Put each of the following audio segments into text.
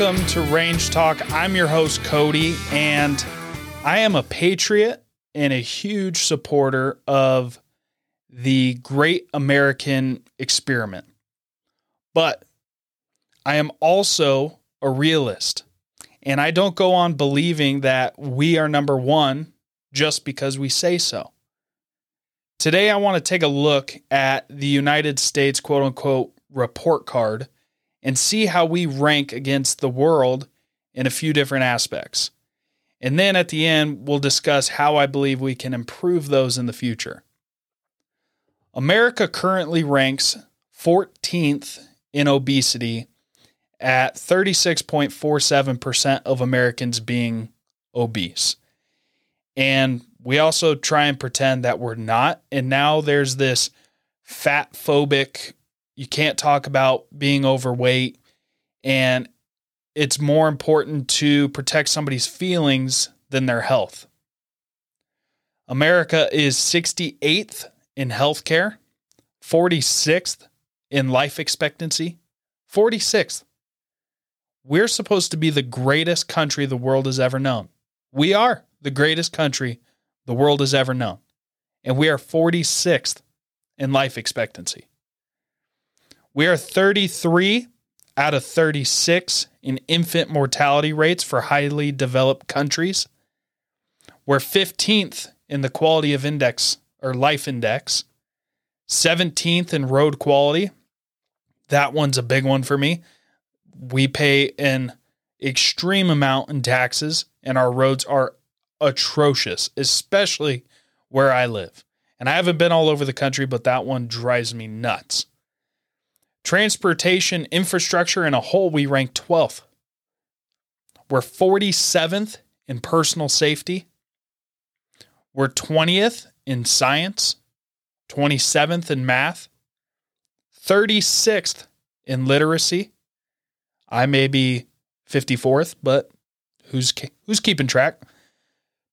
Welcome to Range Talk. I'm your host, Cody, and I am a patriot and a huge supporter of the great American experiment. But I am also a realist, and I don't go on believing that we are number one just because we say so. Today, I want to take a look at the United States quote unquote report card and see how we rank against the world in a few different aspects. And then at the end, we'll discuss how I believe we can improve those in the future. America currently ranks 14th in obesity at 36.47% of Americans being obese. And we also try and pretend that we're not. And now there's this fat phobic you can't talk about being overweight. And it's more important to protect somebody's feelings than their health. America is 68th in healthcare, 46th in life expectancy, 46th. We're supposed to be the greatest country the world has ever known. We are the greatest country the world has ever known. And we are 46th in life expectancy. We are 33 out of 36 in infant mortality rates for highly developed countries. We're 15th in the quality of index or life index, 17th in road quality. That one's a big one for me. We pay an extreme amount in taxes, and our roads are atrocious, especially where I live. And I haven't been all over the country, but that one drives me nuts. Transportation infrastructure in a whole, we rank 12th. We're 47th in personal safety. We're 20th in science, 27th in math, 36th in literacy. I may be 54th, but who's who's keeping track?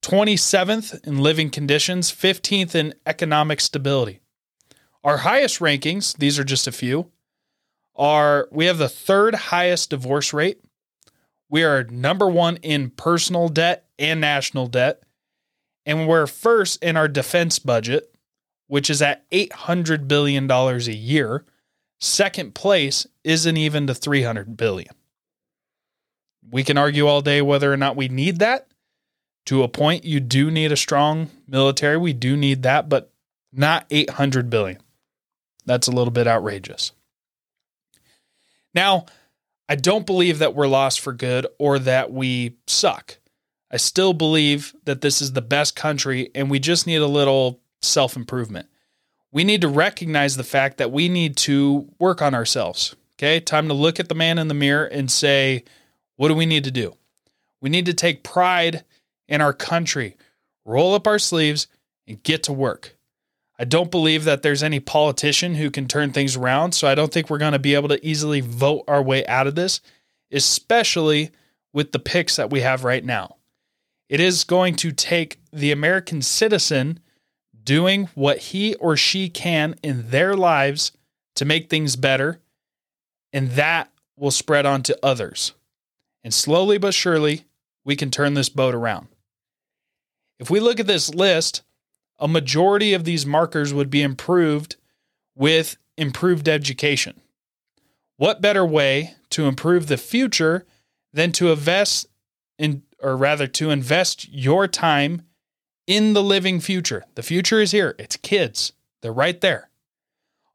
27th in living conditions, 15th in economic stability. Our highest rankings, these are just a few, are we have the third highest divorce rate. We are number one in personal debt and national debt. And we're first in our defense budget, which is at $800 billion a year. Second place isn't even to 300 billion. We can argue all day whether or not we need that. To a point, you do need a strong military. We do need that, but not 800 billion. That's a little bit outrageous. Now, I don't believe that we're lost for good or that we suck. I still believe that this is the best country and we just need a little self improvement. We need to recognize the fact that we need to work on ourselves. Okay, time to look at the man in the mirror and say, what do we need to do? We need to take pride in our country, roll up our sleeves, and get to work. I don't believe that there's any politician who can turn things around. So I don't think we're going to be able to easily vote our way out of this, especially with the picks that we have right now. It is going to take the American citizen doing what he or she can in their lives to make things better, and that will spread on to others. And slowly but surely, we can turn this boat around. If we look at this list, a majority of these markers would be improved with improved education. What better way to improve the future than to invest in, or rather, to invest your time in the living future? The future is here, it's kids, they're right there.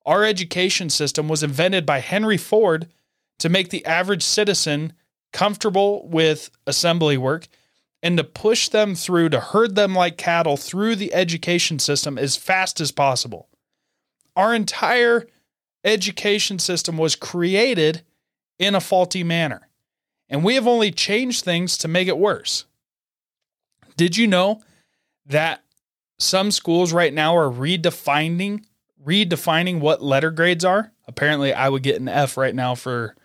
Our education system was invented by Henry Ford to make the average citizen comfortable with assembly work and to push them through, to herd them like cattle through the education system as fast as possible. Our entire education system was created in a faulty manner, and we have only changed things to make it worse. Did you know that some schools right now are redefining redefining what letter grades are? Apparently, I would get an F right now for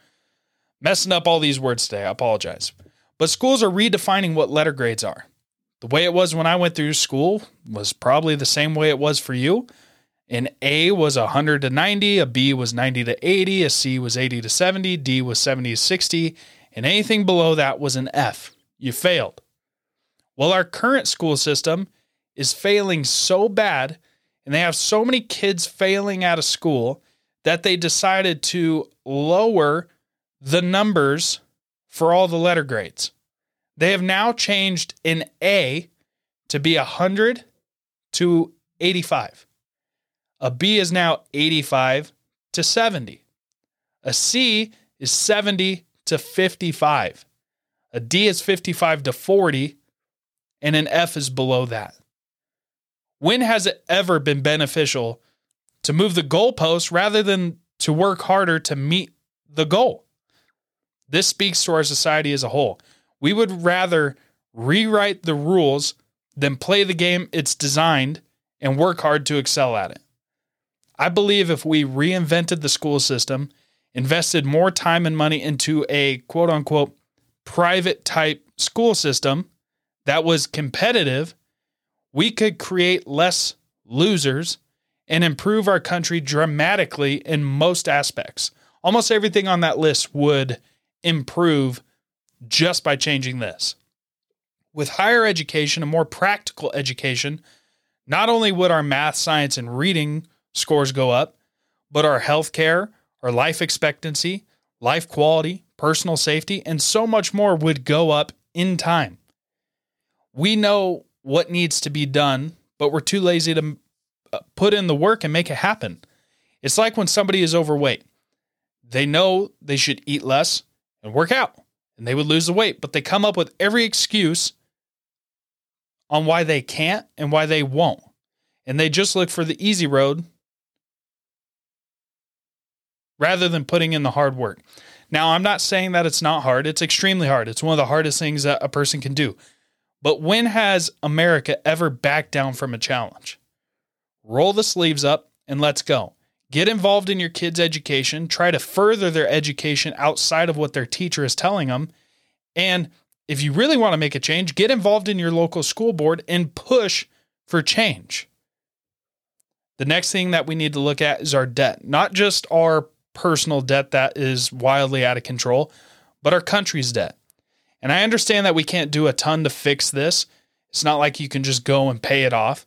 messing up all these words today. I apologize. But schools are redefining what letter grades are. The way it was when I went through school was probably the same way it was for you. An A was 100 to 90, a B was 90 to 80, a C was 80 to 70, D was 70 to 60, and anything below that was an F. You failed. Well, our current school system is failing so bad, and they have so many kids failing out of school that they decided to lower the numbers for all the letter grades. They have now changed an A to be 100 to 85. A B is now 85 to 70. A C is 70 to 55. A D is 55 to 40. And an F is below that. When has it ever been beneficial to move the goalpost rather than to work harder to meet the goal? This speaks to our society as a whole. We would rather rewrite the rules than play the game it's designed and work hard to excel at it. I believe if we reinvented the school system, invested more time and money into a quote unquote private type school system that was competitive, we could create less losers and improve our country dramatically in most aspects. Almost everything on that list would improve just by changing this. With higher education, a more practical education, not only would our math, science, and reading scores go up, but our healthcare, our life expectancy, life quality, personal safety, and so much more would go up in time. We know what needs to be done, but we're too lazy to uh, put in the work and make it happen. It's like when somebody is overweight. They know they should eat less and work out, and they would lose the weight, but they come up with every excuse on why they can't and why they won't. And they just look for the easy road rather than putting in the hard work. Now, I'm not saying that it's not hard. It's extremely hard. It's one of the hardest things that a person can do. But when has America ever backed down from a challenge? Roll the sleeves up and let's go. Get involved in your kids' education, try to further their education outside of what their teacher is telling them. And if you really want to make a change, get involved in your local school board and push for change. The next thing that we need to look at is our debt, not just our personal debt that is wildly out of control, but our country's debt. And I understand that we can't do a ton to fix this. It's not like you can just go and pay it off.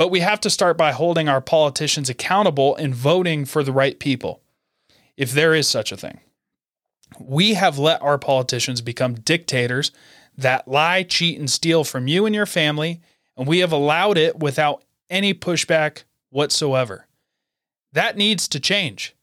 But we have to start by holding our politicians accountable and voting for the right people, if there is such a thing. We have let our politicians become dictators that lie, cheat, and steal from you and your family, and we have allowed it without any pushback whatsoever. That needs to change.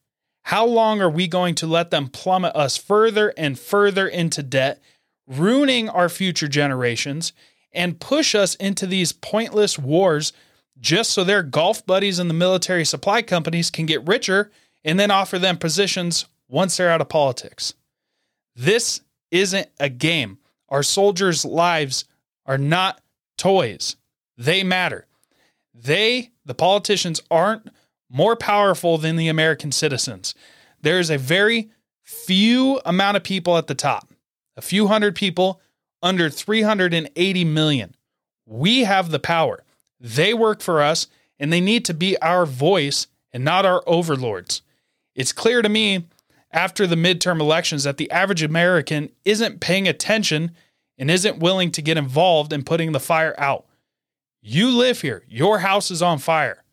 How long are we going to let them plummet us further and further into debt, ruining our future generations, and push us into these pointless wars just so their golf buddies and the military supply companies can get richer and then offer them positions once they're out of politics? This isn't a game. Our soldiers' lives are not toys, they matter. They, the politicians, aren't more powerful than the American citizens. There is a very few amount of people at the top, a few hundred people under 380 million. We have the power. They work for us and they need to be our voice and not our overlords. It's clear to me after the midterm elections that the average American isn't paying attention and isn't willing to get involved in putting the fire out. You live here, your house is on fire.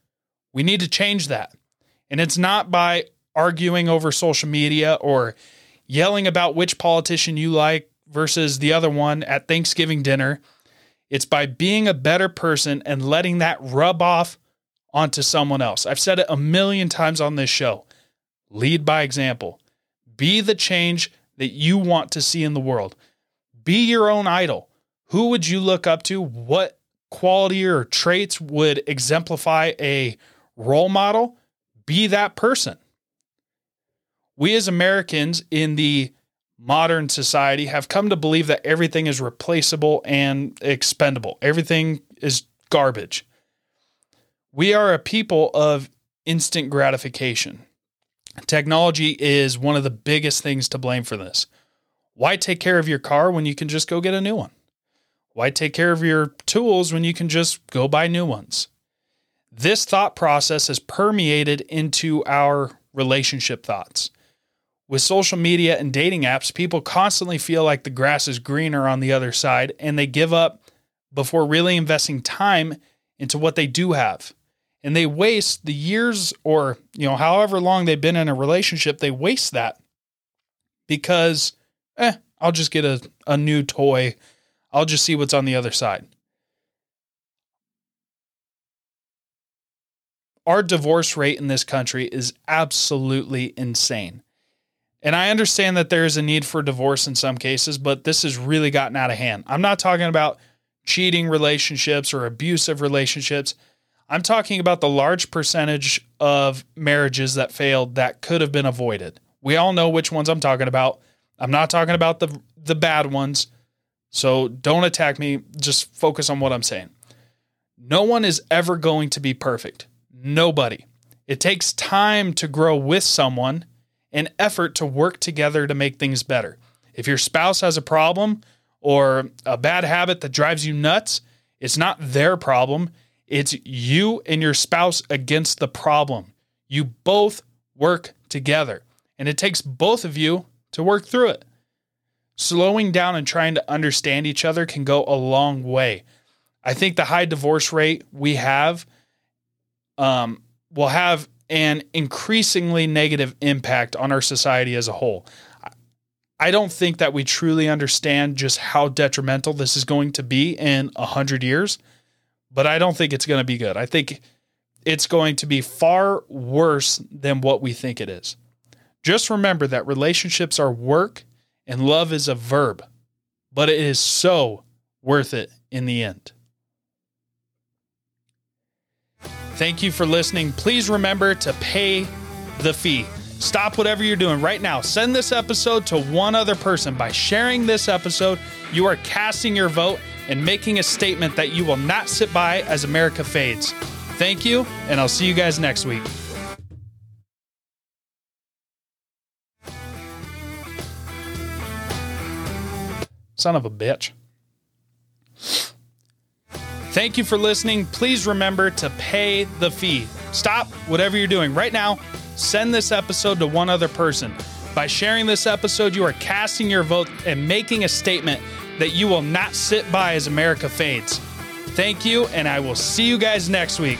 We need to change that. And it's not by arguing over social media or yelling about which politician you like versus the other one at Thanksgiving dinner. It's by being a better person and letting that rub off onto someone else. I've said it a million times on this show. Lead by example. Be the change that you want to see in the world. Be your own idol. Who would you look up to? What quality or traits would exemplify a role model, be that person. We as Americans in the modern society have come to believe that everything is replaceable and expendable. Everything is garbage. We are a people of instant gratification. Technology is one of the biggest things to blame for this. Why take care of your car when you can just go get a new one? Why take care of your tools when you can just go buy new ones? This thought process has permeated into our relationship thoughts. With social media and dating apps, people constantly feel like the grass is greener on the other side and they give up before really investing time into what they do have. And they waste the years or, you know, however long they've been in a relationship, they waste that because, eh, I'll just get a, a new toy. I'll just see what's on the other side. Our divorce rate in this country is absolutely insane. And I understand that there is a need for divorce in some cases, but this has really gotten out of hand. I'm not talking about cheating relationships or abusive relationships. I'm talking about the large percentage of marriages that failed that could have been avoided. We all know which ones I'm talking about. I'm not talking about the the bad ones. So don't attack me, just focus on what I'm saying. No one is ever going to be perfect. Nobody. It takes time to grow with someone and effort to work together to make things better. If your spouse has a problem or a bad habit that drives you nuts, it's not their problem. It's you and your spouse against the problem. You both work together, and it takes both of you to work through it. Slowing down and trying to understand each other can go a long way. I think the high divorce rate we have um, will have an increasingly negative impact on our society as a whole. I don't think that we truly understand just how detrimental this is going to be in a hundred years, but I don't think it's going to be good. I think it's going to be far worse than what we think it is. Just remember that relationships are work and love is a verb, but it is so worth it in the end. Thank you for listening. Please remember to pay the fee. Stop whatever you're doing right now. Send this episode to one other person. By sharing this episode, you are casting your vote and making a statement that you will not sit by as America fades. Thank you, and I'll see you guys next week. Son of a bitch. Thank you for listening. Please remember to pay the fee. Stop whatever you're doing right now. Send this episode to one other person. By sharing this episode, you are casting your vote and making a statement that you will not sit by as America fades. Thank you, and I will see you guys next week.